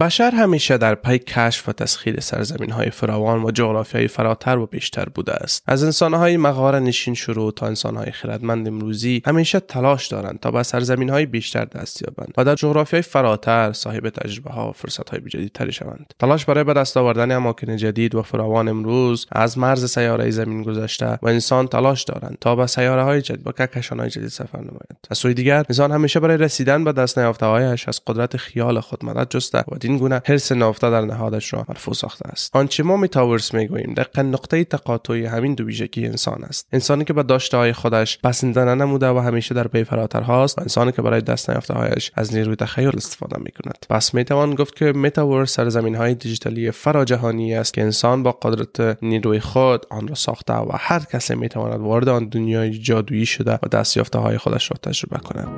بشر همیشه در پی کشف و تسخیر سرزمین های فراوان و جغرافیای فراتر و بیشتر بوده است. از انسان های مغاره نشین شروع تا انسان های خردمند امروزی همیشه تلاش دارند تا به سرزمین های بیشتر دست یابند و در جغرافیای فراتر صاحب تجربه ها و فرصت های جدیدتری شوند. تلاش برای به دست آوردن اماکن جدید و فراوان امروز از مرز سیاره زمین گذشته و انسان تلاش دارند تا به سیاره های جدید و کهکشان های جدید سفر نمایند از سوی دیگر انسان همیشه برای رسیدن به دست نیافته از قدرت خیال خود مدد جسته این گونه حرص نهفته در نهادش را مرفوع ساخته است. آنچه ما میتاورس می‌گوییم دقیقا نقطه تقاطعی همین دو ویژگی انسان است. انسانی که به داشته های خودش بسنده نموده و همیشه در پی فراتر هاست و انسانی که برای دست نیافته هایش از نیروی تخیل استفاده می کند پس می‌توان گفت که متاورس سرزمین های دیجیتالی فراجهانی است که انسان با قدرت نیروی خود آن را ساخته و هر کسی می‌تواند وارد آن دنیای جادویی شده و دستیافته های خودش را تجربه کند.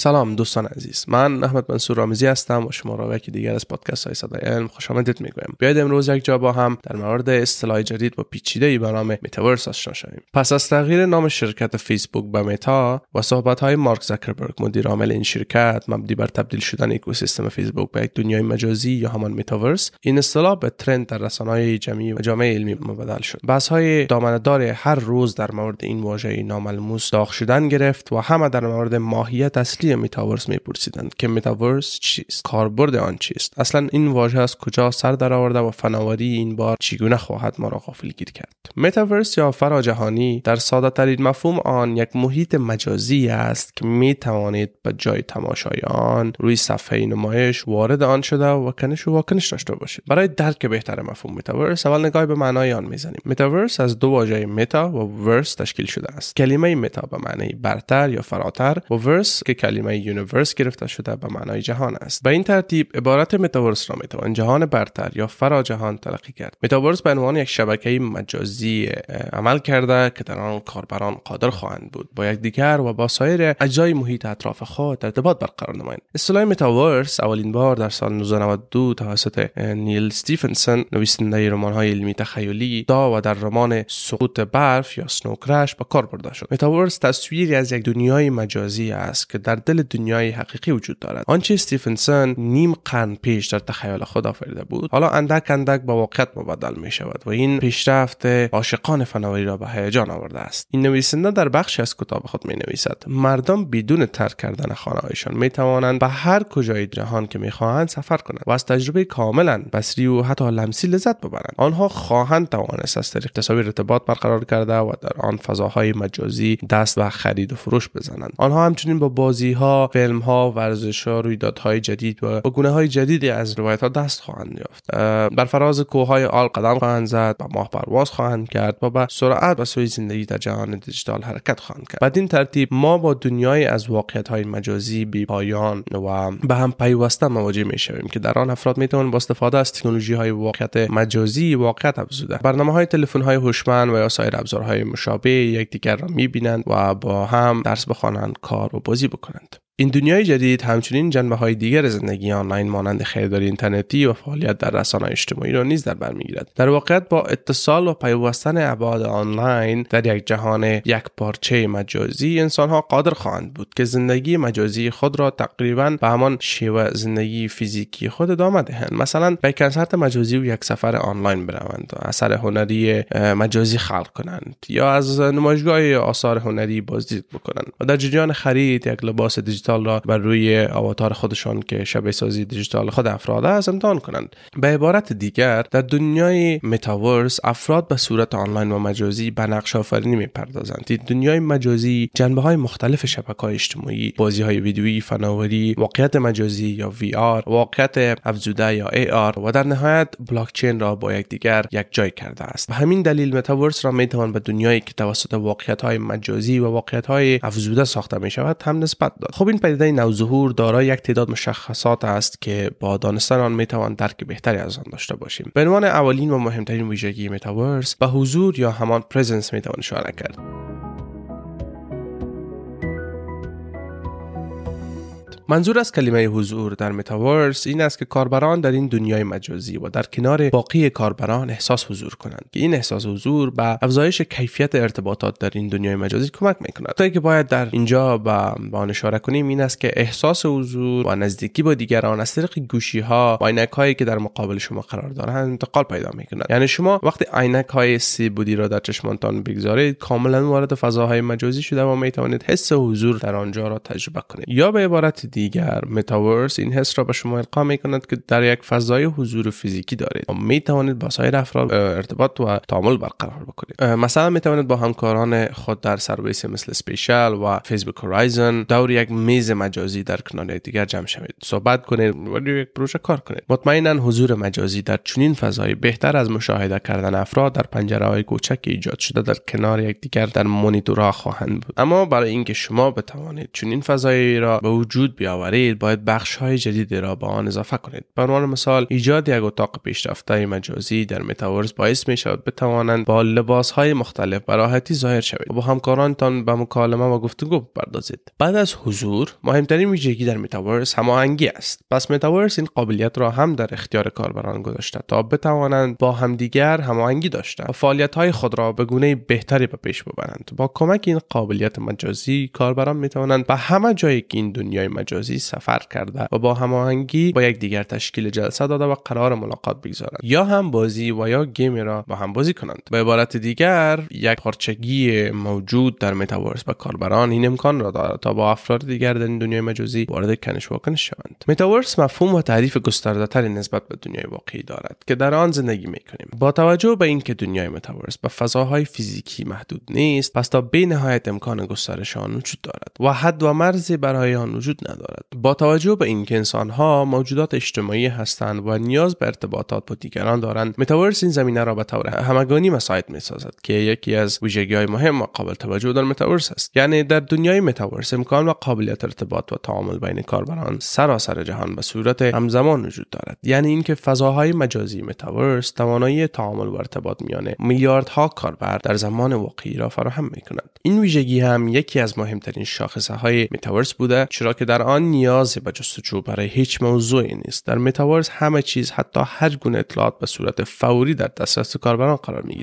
سلام دوستان عزیز. من احمد منصور رامزی هستم و شما را یکی دیگر از پادکست های صدای علم. خوش آمدید می‌گویم. بیاید امروز یک جا با هم در مورد اصطلاح جدید و پیچیده ای به نام متاورس آشنا شویم. پس از تغییر نام شرکت فیسبوک به متا و صحبت های مارک زاکربرگ مدیر عامل این شرکت مبنی بر تبدیل شدن اکوسیستم فیسبوک به یک دنیای مجازی یا همان متاورس این اصطلاح به ترند در رسانه‌های جمعی و جامعه علمی مبدل شد. بحث های دامنه‌دار هر روز در مورد این واژه ناملموس داغ شدن گرفت و همه در مورد ماهیت اصلی اصلی متاورس میپرسیدند که متاورس چیست؟ کاربرد آن چیست؟ اصلا این واژه از کجا سر درآورده و فناوری این بار چگونه خواهد ما را غافلگیر کرد؟ متاورس یا فراجهانی در ساده ترین مفهوم آن یک محیط مجازی است که می توانید به جای تماشای آن روی صفحه نمایش وارد آن شده و کنش و واکنش داشته باشید. برای درک بهتر مفهوم متاورس اول نگاه به معنای آن می‌زنیم. متاورس از دو واژه متا و ورس تشکیل شده است. کلمه متا به معنی برتر یا فراتر و ورس که یونیورس گرفته شده به معنای جهان است. به این ترتیب عبارت متاورس را می‌توان جهان برتر یا فرا جهان تلقی کرد. متاورس به عنوان یک شبکه مجازی عمل کرده که در آن کاربران قادر خواهند بود. با یکدیگر و با سایر اجزای محیط اطراف خود ارتباط برقرار نمایند اصطلاح متاورس اولین بار در سال 1992 توسط نیل استیفنسون نویسنده های علمی تخیلی دا و در رمان سقوط برف یا Snow Crash به کار برده شد. متاورس تصویری از یک دنیای مجازی است که در دل دنیای حقیقی وجود دارد. آنچه استیفنسون نیم قرن پیش در تخیل خود آفریده بود حالا اندک اندک به واقعیت مبدل می شود و این پیشرفت عاشقان فناوری را به هیجان آورده است. این نویسنده در بخشی از کتاب خود می نویسد مردم بدون ترک کردن خانه هایشان می توانند به هر کجای جهان که می خواهند سفر کنند و از تجربه کاملا بصری و حتی لمسی لذت ببرند. آنها خواهند توانست از طریق تصاویر ارتباط برقرار کرده و در آن فضاهای مجازی دست و خرید و فروش بزنند. آنها همچنین با بازی ها فیلم ها ورزش ها رویدادهای جدید و گونه های جدیدی از روایت ها دست خواهند یافت. بر فراز کوههای آل قدم خواهند زد و ماه پرواز خواهند کرد و به سرعت و سوی زندگی در جهان دیجیتال حرکت خواهند کرد. بعد این ترتیب ما با دنیای از واقعیت های مجازی بی پایان و به هم پیوسته مواجه می شویم که در آن افراد می توانند با استفاده از تکنولوژی های واقعیت مجازی واقعیت افزوده. برنامه های تلفن های هوشمند و یا سایر ابزارهای مشابه یکدیگر را می بینند و با هم درس بخوانند کار و بازی بکنند. این دنیای جدید همچنین جنبه های دیگر زندگی آنلاین مانند خریداری اینترنتی و فعالیت در رسانه اجتماعی را نیز در بر می‌گیرد. در واقعیت با اتصال و پیوستن ابعاد آنلاین در یک جهان یک پارچه مجازی انسانها قادر خواهند بود که زندگی مجازی خود را تقریبا به همان شیوه زندگی فیزیکی خود ادامه دهند. مثلا به کنسرت مجازی و یک سفر آنلاین بروند و اثر هنری مجازی خلق کنند یا از نمایشگاه آثار هنری بازدید بکنند و در جریان خرید یک لباس دیجیتال دیجیتال را بر روی آواتار خودشان که شبیه سازی دیجیتال خود افراد است امتحان کنند. به عبارت دیگر در دنیای متاورس افراد به صورت آنلاین و مجازی به نقش آفرینی می‌پردازند. دنیای مجازی جنبه های مختلف شبکه های اجتماعی بازی های ویدیویی فناوری واقعیت مجازی یا VR واقعیت افزوده یا AR و در نهایت بلاک چین را با یکدیگر یک جا کرده است. و همین دلیل متاورس را می‌توان به دنیایی که توسط واقعیت های مجازی و واقعیت های افزوده ساخته می شود هم نسبت داد. خب این این پدیده نوظهور دارای یک تعداد مشخصات است که با دانستن آن می‌توان درک بهتری از آن داشته باشیم. به عنوان اولین و مهمترین ویژگی متاورس به حضور یا همان پرزنس می‌توان اشاره کرد. منظور از کلمه حضور در متاورس این است که کاربران در این دنیای مجازی و در کنار باقی کاربران احساس حضور کنند که این احساس حضور به افزایش کیفیت ارتباطات در این دنیای مجازی کمک می‌کند. تا که باید در اینجا به آن اشاره کنیم این است که احساس حضور و نزدیکی با دیگران از طریق گوشی ها و عینک هایی که در مقابل شما قرار دارند انتقال پیدا می‌کند. یعنی شما وقتی عینک های سه بعدی را در چشمانتان بگذارید کاملا وارد فضاهای مجازی شده و می توانید حس حضور در آنجا را تجربه کنید. یا به عبارت دیگر متاورس این حس را به شما القا می کند که در یک فضای حضور فیزیکی دارید. و می توانید با سایر افراد ارتباط و تعامل برقرار بکنید. مثلا می توانید با همکاران خود در سرویس مثل Spatial و Facebook Horizon دور یک میز مجازی در کنار یکدیگر جمع شوید. صحبت کنید و یک پروژه کار کنید. مطمئنا حضور مجازی در چنین فضایی بهتر از مشاهده کردن افراد در پنجره های کوچک ایجاد شده در کنار یکدیگر در مانیتورها خواهند بود. اما برای اینکه شما بتوانید چنین فضایی را به وجود بیاورید باید بخش های جدیدی را به آن اضافه کنید. به عنوان مثال ایجاد یک اتاق پیشرفته مجازی در متاورس باعث می شود بتوانند با لباس های مختلف به راحتی ظاهر شوید و با همکارانتان به مکالمه و گفتگو بپردازید. بعد از حضور مهمترین ویژگی در متاورس هماهنگی است. پس متاورس این قابلیت را هم در اختیار کاربران گذاشته تا بتوانند با همدیگر هماهنگی داشته و فعالیت های خود را به گونه بهتری به پیش ببرند. با کمک این قابلیت مجازی کاربران می توانند به همه جایی که این دنیای مجازی سفر کرده و با هماهنگی با دیگر تشکیل جلسه داده و قرار ملاقات بگذارند یا هم بازی و یا game را با هم بازی کنند. به عبارت دیگر یکپارچگی موجود در متاورس به کاربران این امکان را دارد تا با افراد دیگر در این دنیای مجازی وارد کنش و واکنش شوند. متاورس مفهوم و تعریف گسترده تری نسبت به دنیای واقعی دارد که در آن زندگی می کنیم با توجه به اینکه دنیای متاورس به فضاهای فیزیکی محدود نیست پس تا بی نهایت امکان گسترش آن وجود دارد و حد و مرزی برای آن وجود ندارد. با توجه به اینکه انسانها موجودات اجتماعی هستند و نیاز به ارتباطات با دیگران دارند متاورس این زمینه را به طور همگانی مساعد می سازد که یکی از ویژگی های مهم و قابل توجه در متاورس است. یعنی در دنیای متاورس امکان و قابلیت ارتباط و تعامل بین کاربران سراسر جهان به صورت همزمان وجود دارد. یعنی اینکه فضاهای مجازی متاورس توانایی تعامل و ارتباط میان میلیاردها کاربر در زمان واقعی را فراهم می کند این ویژگی هم یکی از مهمترین شاخصه های متاورس بوده چرا که در آن نیاز به جستجو برای هیچ موضوعی نیست. در متاورس همه چیز حتی هر گونه اطلاعات به صورت فوری در دسترس کاربران قرار می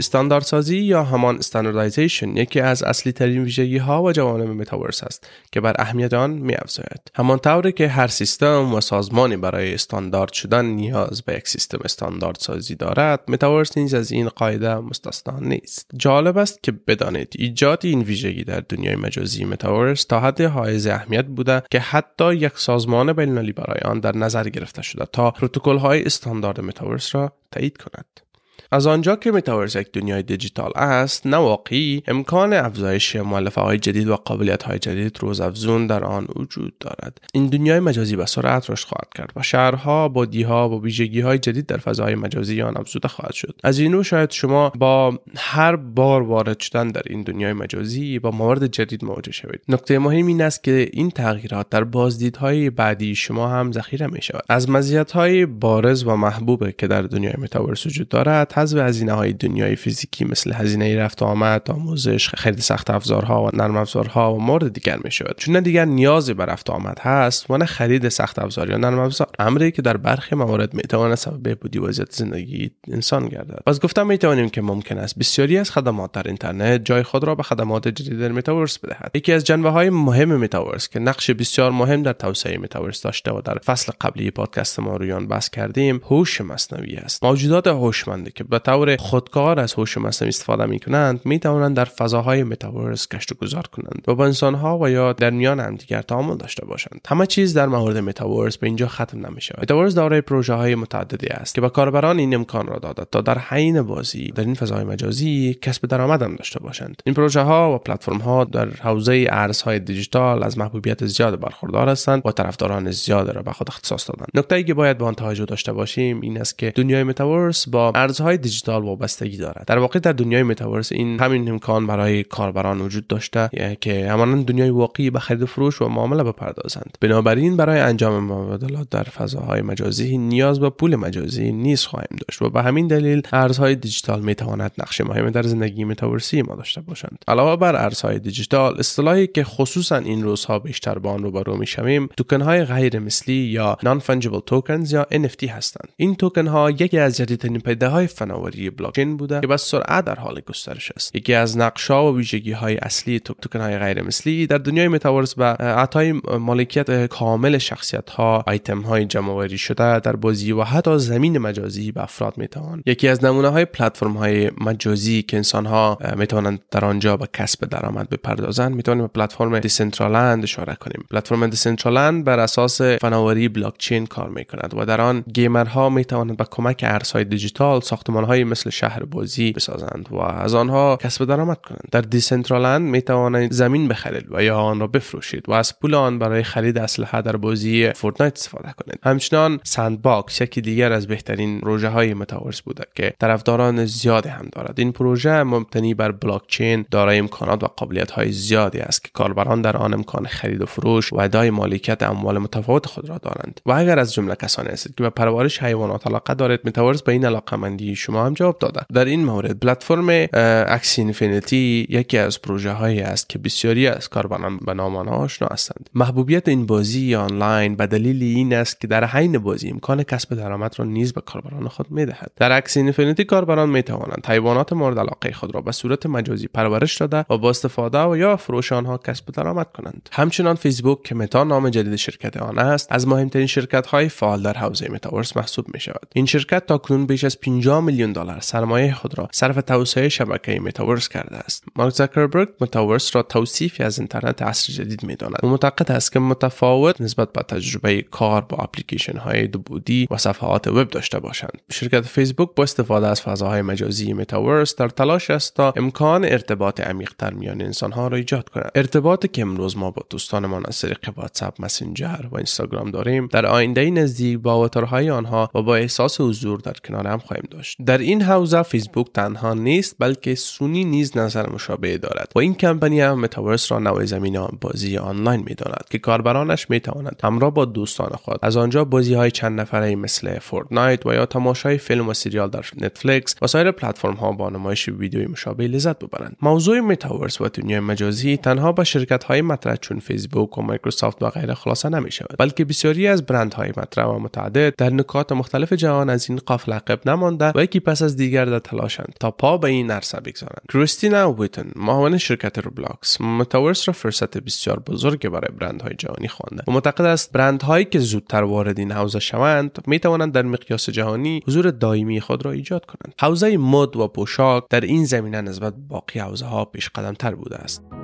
استانداردسازی یا همان standardization یکی از اصلی ترین ویژگی ها و جوانب متاورس است که بر اهمیت آن می افزاید همان طوری که هر سیستم و سازمانی برای استاندارد شدن نیاز به یک سیستم استانداردسازی دارد متاورس نیز از این قاعده مستثنا نیست. جالب است که بدانید ایجاد این ویژگی در دنیای مجازی متاورس تا حد حائز اهمیت بوده که حتی یک سازمان بین‌المللی برای آن در نظر گرفته شده تا پروتکل های استاندارد متاورس را تایید کند. از آنجا که متاورس یک دنیای دیجیتال است نه واقعی امکان افزایش مؤلفه های جدید و قابلیت های جدید روز افزون در آن وجود دارد. این دنیای مجازی به سرعت رشد خواهد کرد و شهرها بادیها و ویژگی های جدید در فضای مجازی آن افزوده خواهد شد. از این شاید شما با هر بار وارد شدن در این دنیای مجازی با موارد جدید مواجه شوید. نکته مهم این است که این تغییرات در بازدیدهای بعدی شما هم ذخیره می شود از مزیت های بارز و محبوب که در دنیای متاورس وجود دارد حذف هزینه های دنیای فیزیکی مثل هزینه رفت و آمد آموزش خرید سخت افزارها و نرم افزارها و مورد دیگر می شود چون نه دیگر نیازی به رفت و آمد هست و نه خرید سخت افزار یا نرم افزار. امری که در برخی موارد می تواند سبب بهبودی وضعیت زندگی انسان گردد. پس گفتم می توانیم که ممکن است بسیاری از خدمات در اینترنت جای خود را به خدمات جدید در متاورس بدهد. یکی از جنبه های مهم متاورس که نقش بسیار مهم در توسعه متاورس داشته و در فصل قبلی پادکست ما روی آن بحث کردیم هوش مصنوعی است. موجودات هوشمندی که به طور خودکار از هوش مصنوعی استفاده می کنند می توانند در فضاهای متاورس گشت و گذار کنند و با انسان ها و یا در میان همدیگر تعامل داشته باشند. همه چیز در مورد متاورس به اینجا ختم نمی شود متاورس دارای پروژه های متعددی است که به کاربران این امکان را داده تا در حین بازی در این فضای مجازی کسب درآمد هم داشته باشند. این پروژه ها و پلتفرم ها در حوزه ارزهای دیجیتال از محبوبیت زیاد برخوردار هستند و طرفداران زیاد را به خود اختصاص دادند. نکته ای که باید به آن توجه داشته باشیم این است که دنیای متاورس با ارزهای دیجیتال وابستگی دارد. در واقع در دنیای متاورس این همین امکان برای کاربران وجود داشته که همانند دنیای واقعی به خرید فروش و معامله بپردازند. بنابراین برای انجام مبادلات در فضاهای مجازی نیاز به پول مجازی نیز خواهیم داشت و به همین دلیل ارزهای دیجیتال می تواند نقش مهمی در زندگی متاورسی ما داشته باشند. علاوه بر ارزهای دیجیتال اصطلاحی که خصوصا این روزها بیشتر با آن روبرو می‌شویم توکن های غیر مثلی یا non-fungible tokens یا NFT هستند. این توکن ها یکی از جدیدترین پدیده های فناوری بلاکچین بوده که با سرعت در حال گسترش است. یکی از نقش ها و ویژگی های اصلی توکن های غیر مثلی در دنیای متاورس به اعطای مالکیت کامل شخصیت ها آیتم های جمع شده در بازی و حتی زمین مجازی به افراد می‌توان. یکی از نمونه های پلتفرم های مجازی که انسان ها می‌توانند در آنجا به کسب درآمد بپردازند می‌توانیم به پلتفرم Decentraland اشاره کنیم. پلتفرم Decentraland بر اساس فناوری بلاکچین کار می‌کند و در آن گیمرها می‌توانند با کمک ارزهای دیجیتال های مثل شهر بازی بسازند و از آنها کسب درآمد کنند. در Decentraland می‌توانید زمین بخرید و یا آن را بفروشید و از پول آن برای خرید اسلحه در بازی Fortnite استفاده کنید همچنان Sandbox یکی دیگر از بهترین پروژه های متاورس بوده که طرفداران زیادی هم دارد. این پروژه مبتنی بر بلاکچین دارای امکانات و قابلیت های زیادی است که کاربران در آن امکان خرید و فروش و ادعای مالکیت اموال متفاوت خود را دارند. و اگر از جمله کسانی هستید که به پرورش حیوانات علاقه دارید متاورس به این علاقه شما هم جواب داده در این مورد پلتفرم Axie Infinity یکی از پروژه هایی است که بسیاری از کاربران به نام آشنا هستند. محبوبیت این بازی آنلاین به دلیل این است که در حین بازی امکان کسب درآمد را نیز به کاربران خود می‌دهد. در Axie Infinity کاربران می توانند حیوانات مورد علاقه خود را به صورت مجازی پرورش داده و با استفاده و یا فروش آنها کسب درآمد کنند. همچنان فیسبوک که متا نام جدید شرکت آن است از مهمترین شرکت های فعال در حوزه متاورس محسوب می شود این شرکت تا کنون بیش از 50 میلیون دلار سرمایه خود را صرف توسعه شبکه متاورس کرده است. مارک زاکربرگ متاورس را توصیفی از اینترنت عصر جدید می داند و معتقد است که متفاوت نسبت به تجربه کار با اپلیکیشن های دو بعدی و صفحات وب داشته باشند. شرکت فیسبوک با استفاده از فضاهای مجازی متاورس در تلاش است تا امکان ارتباط عمیقتر میان انسانها را ایجاد کند. ارتباطی که امروز ما با دوستانمان از طریق واتساپ مسنجر و اینستاگرام داریم در آینده نزدیک با آواتارهای آنها و با احساس حضور در کنار هم خواهیم داشت. در این حوزه فیسبوک تنها نیست بلکه سونی نیز نظر مشابه دارد و این کمپانی هم متاورس را نوع زمین بازی آنلاین می‌داند که کاربرانش می توانند همراه با دوستان خود از آنجا بازی های چند نفره مثل فورتنایت و یا تماشای فیلم و سریال در نتفلیکس و سایر پلتفرم ها با نمایش ویدیوی مشابه لذت ببرند. موضوع متاورس و دنیای مجازی تنها با شرکت های مطرح چون فیسبوک و مایکروسافت و غیره خلاصه نمی شود بلکه بسیاری از برند های مطرح و متعدد در نکات مختلف جهان از این قافل عقب نمانده و یکی پس از دیگر در تلاشند تا پا به این عرصه بگذارند. کریستینا ویتن معاون شرکت روبلاکس متاورس را فرصت بسیار بزرگ برای برندهای جهانی خوانده و معتقد است برندهایی که زودتر وارد این حوزه شوند می توانند در مقیاس جهانی حضور دائمی خود را ایجاد کنند. حوزه مد و پوشاک در این زمینه نسبت باقی حوزه ها پیش قدم تر بوده است.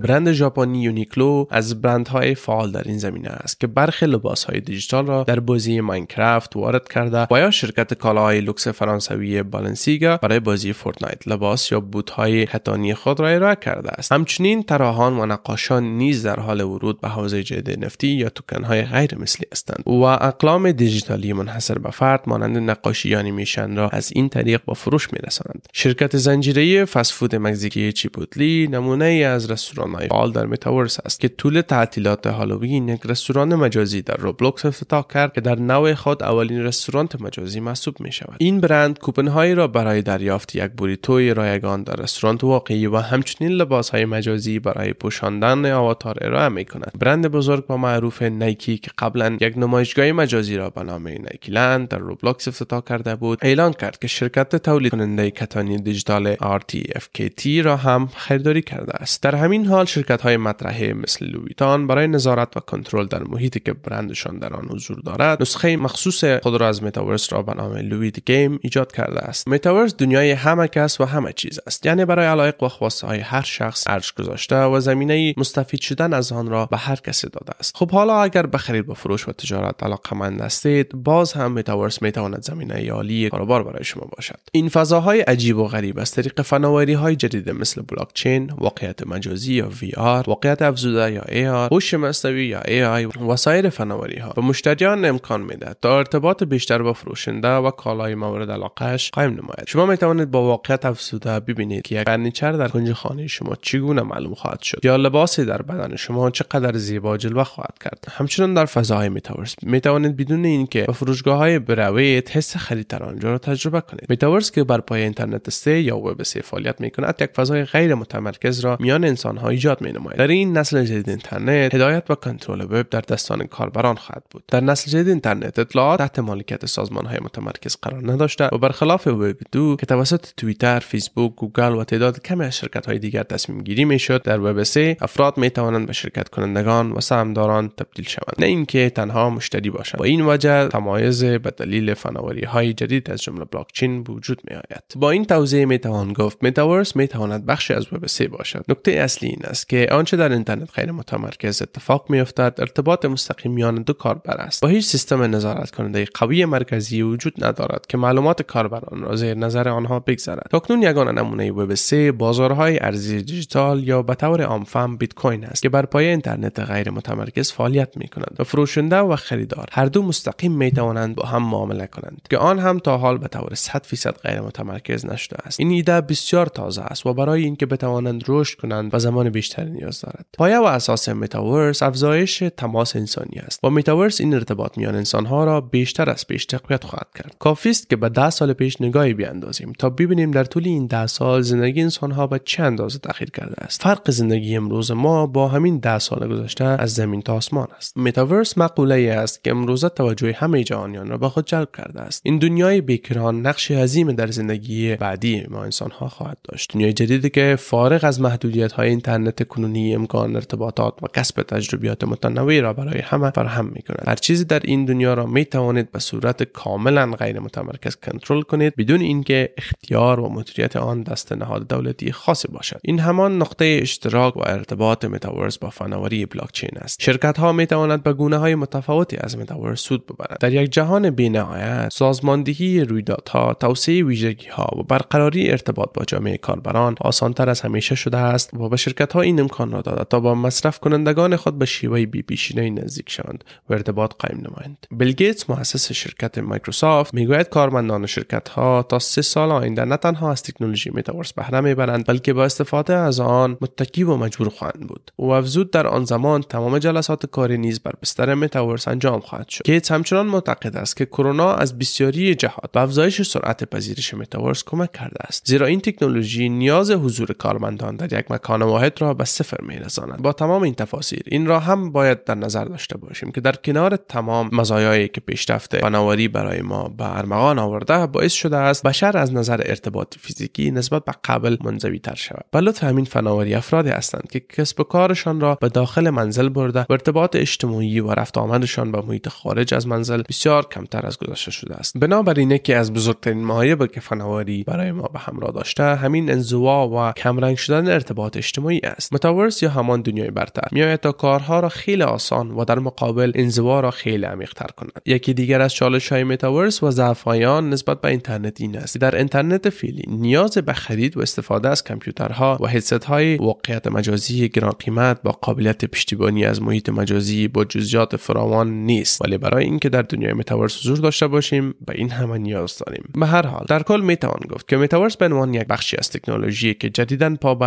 برند ژاپنی یونیکلو از برندهای فعال در این زمینه است که برخی لباسهای دیجیتال را در بازی ماینکرافت وارد کرده و یا شرکت کالاهای لوکس فرانسوی بالنسیگا برای بازی فورتنایت لباس یا بوتهای کتانی خود را ارائه کرده است. همچنین طراحان و نقاشان نیز در حال ورود به حوزه جدید NFT یا توکنهای غیر مثلی هستند و اقلام دیجیتالی منحصر به فرد مانند نقاشی یا انیمیشن را از این طریق به فروش میرسانند شرکت زنجیره فست فود مکزیکی چیپوتلی نمونه ای از رستوران فعال در متاورس است که طول تعطیلات هالووین یک رستوران مجازی در روبلوکس افتتاح کرد که در نوع خود اولین رستوران مجازی محسوب می شود این برند کوپن هایی را برای دریافت یک بوریتوی رایگان در رستوران واقعی و همچنین لباس های مجازی برای پوشاندن آواتار ارائه می کند برند بزرگ و معروف نایکی که قبلا یک نمایشگاه مجازی را به نام Nikeland در روبلوکس افتتاح کرده بود اعلان کرد که شرکت تولید کننده کتانی دیجیتال RTFKT را هم خریداری کرده است. در همین حال شرکت های مطرح مثل Louis Vuitton برای نظارت و کنترل در محیطی که برندشان در آن حضور دارد نسخه مخصوص خود را از متاورس را به نام Louis the Game ایجاد کرده است. متاورس دنیای همه کس و همه چیز است. یعنی برای علایق و خواسته های هر شخص ارج گذاشته و زمینه مستفید شدن از آن را به هر کسی داده است. خب حالا اگر به خرید و فروش و تجارت علاقمند هستید باز هم متاورس می‌تواند زمینه عالی کاروبار برای شما باشد. این فضاهای عجیب و غریب از طریق فناوری های جدید مثل بلاکچین واقعیت مجازی VR واقعیت افزوده یا AR هوش مصنوعی یا AI و سایر فناوری ها به مشتریان امکان میده تا ارتباط بیشتر با فروشنده و کالای مورد علاقهش قایم نماید. شما می توانید با واقعیت افزوده ببینید که یک فرنیچر در کنج خانه شما چگونه معلوم خواهد شد یا لباسی در بدن شما چقدر زیبا جلوه خواهد کرد. همچنین در فضاهای میتاورس می توانید بدون اینکه به فروشگاه های بروید حس خرید در آنجا را تجربه کنید. میتاورس که بر پایه اینترنت سه یا وب سه فعالیت می کند یک فضای غیر متمرکز را میان انسان ها ایجاد می نماید در این نسل جدید اینترنت هدایت و کنترل وب در دستان کاربران خواهد بود. در نسل جدید اینترنت اطلاعات تحت مالکیت سازمان های متمرکز قرار نداشته و برخلاف وب دو که توسط توییتر فیسبوک گوگل و تعداد کمی از شرکت های دیگر تصمیم گیری می شد در وب سه افراد می توانند به شرکت کنندگان و سهامداران تبدیل شوند. نه اینکه تنها مشتری باشند. با این وجه تمایز به دلیل فناوری های جدید از جمله بلاکچین وجود می آید با این توضیح می توان گفت متاورس می تواند بخشی از وب سه باشد. نکته اصلی این است که آنچه در اینترنت غیر متمرکز اتفاق می افتد ارتباط مستقیم میان دو کاربر است. با هیچ سیستم نظارت کننده قوی مرکزی وجود ندارد که معلومات کاربران را زیر نظر آنها بگذارد. تاکنون یگانه نمونه وب 3 بازارهای ارزی دیجیتال یا به طور عام بیت کوین است که بر پایه اینترنت غیر متمرکز فعالیت می کند و فروشنده و خریدار هر دو مستقیم می توانند با هم معامله کنند که آن هم تا حال به طور 100 فیصد غیر متمرکز نشده است. این ایده بسیار تازه است و برای اینکه بتوانند رشد کنند و زمان بیشتری نیاز دارد. پایه و اساس متاورس افزایش تماس انسانی است. و متاورس این ارتباط میان انسانها را بیشتر از پیش تقویت خواهد کرد. کافی است که به ده سال پیش نگاهی بیاندازیم تا ببینیم در طول این ده سال زندگی انسانها به چه اندازه تغییر کرده است. فرق زندگی امروز ما با همین ده سال گذشته از زمین تا آسمان است. متاورس مقوله ای است که امروزه توجه همه جهانیان را به خود جلب کرده است. این دنیای بیکران نقش عظیم در زندگی بعدی ما انسانها خواهد داشت. دنیای جدیدی که فارغ از محدودیت های اینترنت کنونی امکان ارتباطات و کسب تجربیات متنوعی را برای همه فراهم می کند هر چیزی در این دنیا را می توانید به صورت کاملا غیر متمرکز کنترل کنید بدون اینکه اختیار و مدیریت آن دست نهاد دولتی خاصی باشد. این همان نقطه اشتراک و ارتباط متاورس با فناوری بلاکچین است. شرکت ها می توانند به گونه های متفاوتی از متاورس سود ببرند. در یک جهان بینهایت سازماندهی رویدادها توسعه ویژگی ها و برقراری ارتباط با جامعه کاربران آسانتر از همیشه شده است و به شرکت ها این امکان را داده تا با مصرف کنندگان خود به شیوه بی پیشینه نزدیک شوند و ارتباط قایم نمایند. بیل گیتس مؤسس شرکت مایکروسافت می‌گوید کارمندان شرکت ها تا سه سال آینده نه تنها از تکنولوژی متاورس بهره می‌برند بلکه با استفاده از آن متکی و مجبور خواهند بود و افزود در آن زمان تمام جلسات کاری نیز بر بستر متاورس انجام خواهد شد. گیتس همچنان معتقد است که کرونا از بسیاری جهات به افزایش سرعت پذیرش متاورس کمک کرده است زیرا این تکنولوژی نیاز حضور کارمندان در یک مکان واحد را به صفر میرساند. با تمام این تفاصیل این را هم باید در نظر داشته باشیم که در کنار تمام مزایایی که پیشرفت فناوری برای ما به ارمغان آورده باعث شده است بشر از نظر ارتباط فیزیکی نسبت به قبل منزوی تر شود. به لطف همین فناوری افرادی هستند که کسب و کارشان را به داخل منزل برده و ارتباط اجتماعی و رفت آمدشان به محیط خارج از منزل بسیار کمتر از گذشته شده است. بنابراین یکی از بزرگترین معایب که فناوری برای ما به همراه داشته همین انزوا و کمرنگ شدن ارتباط اجتماعی است. متاورس یا همان دنیای برتر. میآید تا کارها را خیلی آسان و در مقابل انزوا را خیلی عمیقتر کند. یکی دیگر از چالش های متاورس و ضعف نسبت به اینترنت این است. در اینترنت فعلی نیاز به خرید و استفاده از کامپیوترها و هدست های واقعیت مجازی گران قیمت با قابلیت پشتیبانی از محیط مجازی با جزئیات فراوان نیست. ولی برای اینکه در دنیای متاورس حضور داشته باشیم به این همه نیاز داریم. به هر حال در کل می‌توان گفت که متاورس به عنوان یک بخشی از تکنولوژی که جدیدا پا به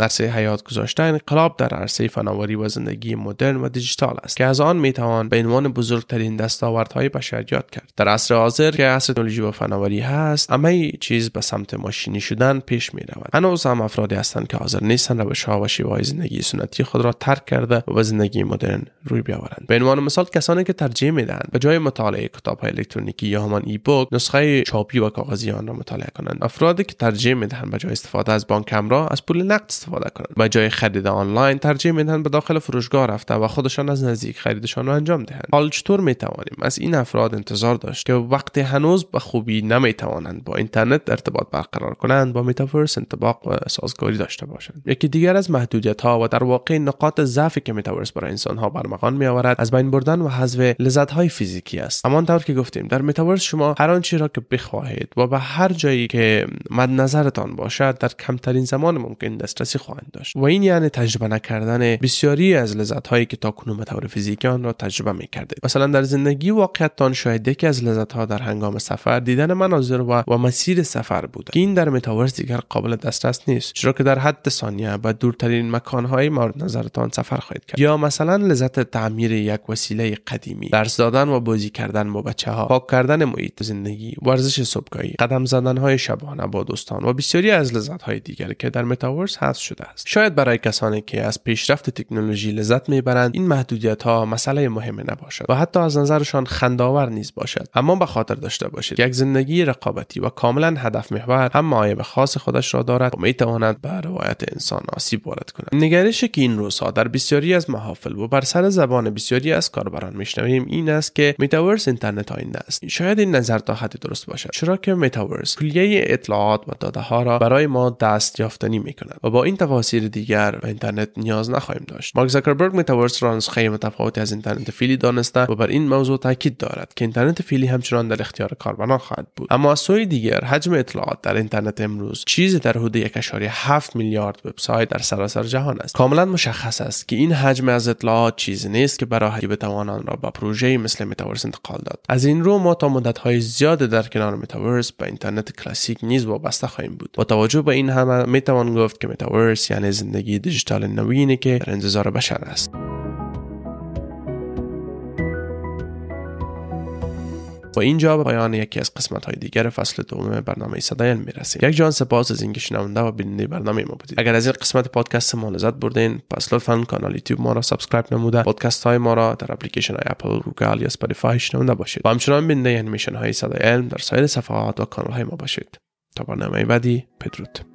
عرصه حیات گذاشته انقلاب در عرصه فناوری و زندگی مدرن و دیجیتال است که از آن می‌توان به عنوان بزرگترین دستاوردهای بشر یاد کرد. در عصر حاضر که عصر تکنولوژی و فناوری هست همه چیز به سمت ماشینی شدن پیش می رود هنوز هم افرادی هستند که حاضر نیستند روش ها و شیوه زندگی سنتی خود را ترک کرده و به زندگی مدرن روی بیاورند. به عنوان مثال کسانی که ترجیح می‌دهند به جای مطالعه کتاب های الکترونیکی یا همان ای بوک نسخه چاپی و کاغذی آن را مطالعه کنند. افرادی که ترجیح می‌دهند به جای استفاده از بانک همراه از پول نقد استفاده کنند. به جای خرید آنلاین ترجیح می‌دهند به داخل فروشگاه رفته و خودشان از نزدیک خریدشان را انجام دهند حال چطور می توانیم از این افراد انتظار داشت که وقتی هنوز به خوبی نمی توانند با اینترنت ارتباط برقرار کنند با متاورس انطباق و سازگاری داشته باشند. یکی دیگر از محدودیت ها و در واقع نقاط ضعفی که متاورس برای انسان ها به ارمغان می آورد از بین بردن و حذف لذت های فیزیکی است. همانطور که گفتیم در متاورس شما هر آنچه را که بخواهید و به هر جایی که مد نظرتان باشد در کمترین زمان ممکن دسترسی خواهند داشت. و این یعنی تجربه نکردن بسیاری از لذت هایی که تا کنون به طور فیزیکی آن را تجربه می کرده مثلا در زندگی واقعیتان شاید یکی از لذت ها در هنگام سفر دیدن مناظر و, و مسیر سفر بوده. که این در متاورس دیگر قابل دسترس نیست چرا که در حد ثانیه و دورترین مکان های مورد نظرتان سفر خواهید کرد. یا مثلا لذت تعمیر یک وسیله قدیمی درس دادن و بازی کردن با بچه ها پاک کردن محیط زندگی ورزش صبحگاهی قدم زدن های شبانه با دوستان و بسیاری از لذت های دیگر که در متاورس حذف شده است. شاید برای کسانی که از پیشرفت تکنولوژی لذت می‌برند این محدودیت ها مسئله مهمی نباشد و حتی از نظرشان خنداور نیز باشد. اما به خاطر داشته باشید. یک زندگی رقابتی و کاملا هدف محور هم معایب خاص خودش را دارد و می‌تواند به روایت انسان آسیب وارد کند. نگرشی که این روزها در بسیاری از محافل و بر سر زبان بسیاری از کاربران میشنویم این است که متاورس اینترنت آینده است. شاید این نظر تا حدی درست باشد. چرا که متاورس کلیه اطلاعات و داده ها را برای ما دست یافتنی می کند و با این تفاسیر دیگر به اینترنت نیاز نخواهیم داشت. مارک زاکربرگ متاورس را نسخه متفاوتی از اینترنت فعلی دانسته و بر این موضوع تاکید دارد که اینترنت فعلی همچنان در اختیار کاربران خواهد بود. اما از سوی دیگر حجم اطلاعات در اینترنت امروز چیزی در حدود 1.7 میلیارد وبسایت در سراسر جهان است. کاملا مشخص است که این حجم از اطلاعات چیزی نیست که برای بتوان آن را با پروژه‌ای مثل متاورس انتقال داد. از این رو ما تا مدت های زیاد در کنار متاورس به اینترنت کلاسیک نیز وابسته خواهیم بود. با توجه به این همه می‌توان گفت که متاورس یعنی زندگی دیجیتال نوینی که در انتظار بشر است. و اینجا به پایان یکی از قسمت های دیگر فصل دوم برنامه صدای می رسیم یک جهان سپاس از اینکه شنونده و بیننده برنامه ما بودید. اگر از این قسمت پادکست ما لذت بردین پس لطفا کانال یوتیوب ما را subscribe نموده. پادکست های ما را در اپلیکیشن های اپل گوگل یا اسپاتیفای شنونده باشید. و همچنان بیننده انیمیشن های صدای علم در سایر صفحات و کانال های ما باشید. تا برنامه بعدی بدرود.